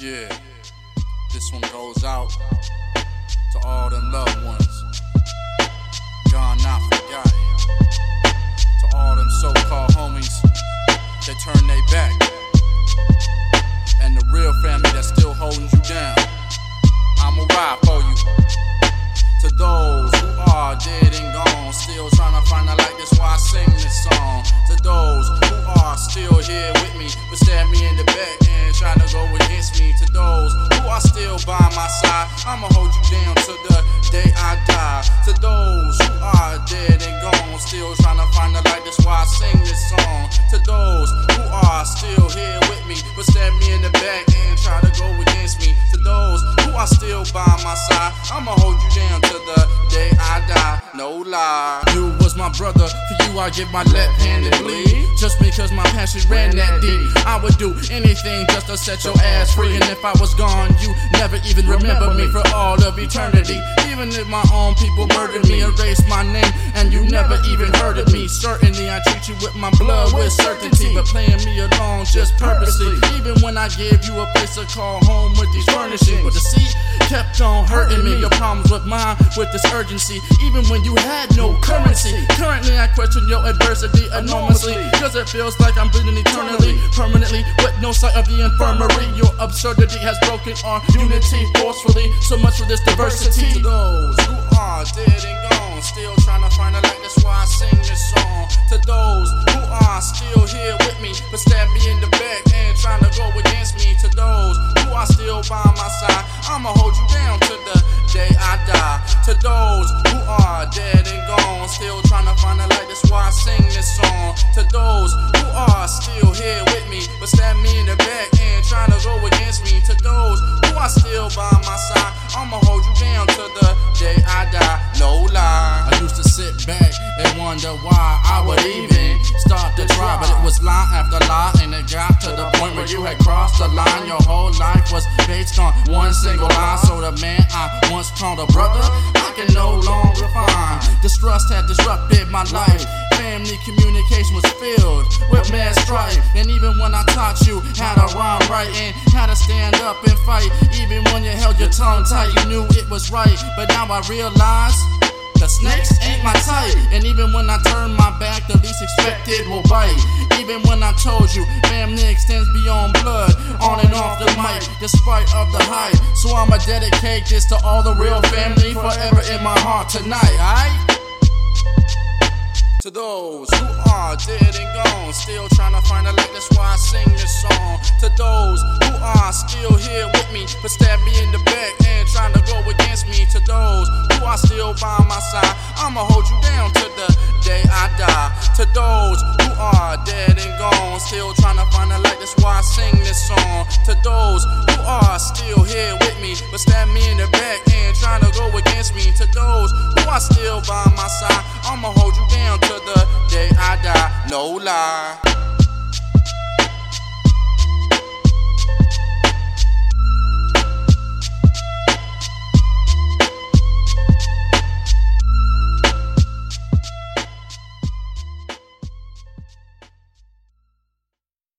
Yeah, this one goes out to all them loved ones, gone not forgotten. To all them so-called homies that turn their back, and the real family that's still holding you down. I'ma ride for you. To those who are dead and gone, still trying to find a light. That's why I sing this song. To those to the day I die. To those who are dead and gone, still trying to find a light. That's why I sing this song. To those who are still here with me, but stab me in the back and try to go against me. To those who are still by my side, I'ma hold you down to the day I die. No lie. You was my brother, for I give my left hand and bleed. Just because my passion ran that deep, I would do anything just to set your ass free. And if I was gone, you never even remember me for all of eternity. Even if my own people murdered me, erased my name, and you never even heard of me. Certainly, I treat you with my blood with certainty, but playing me along just purposely. Even when I gave you a place to call home with these furnishings, but the seat kept on hurting me. Your problems with mine with this urgency, even when you had no currency. Question your adversity enormously, cause it feels like I'm bleeding eternally, permanently, with no sight of the infirmary. Your absurdity has broken our unity forcefully. So much for this diversity. To those who are dead and gone, still trying to find a light, that's why I sing this song. To those who are still here with me, but stab me in the back and trying to go against me. To those who are still by my side, I'ma hold you down to the day I die. To those I'ma hold you down to the day I die. No lie. I used to sit back and wonder why I would even start to try, but it was lie after lie, and it got to the point where you had crossed the line. Your whole life was based on one single lie. So the man I once called a brother, I can no longer find. Distrust had disrupted my life. Family communication was filled with mad right and how to stand up and fight, even when you held your tongue tight, you knew it was right. But now I realize. The snakes ain't my type, and even when I turn my back, the least expected will bite. Even when I told you, family extends beyond blood, on and off the mic, despite of the hype. So I'ma dedicate this to all the real family, forever in my heart tonight, alright? To those who are dead and gone, still trying to find a light, that's why I sing this song. To those who are still here with me, but stab me in the back and trying to go against me. To those who are still by my side, I'ma hold you down to the day I die. To those who are dead and gone, still trying to find a light, that's why I sing this song. To those who are still here with me, but stab me in the back and trying to go against me. To those who are still by my side, No lie.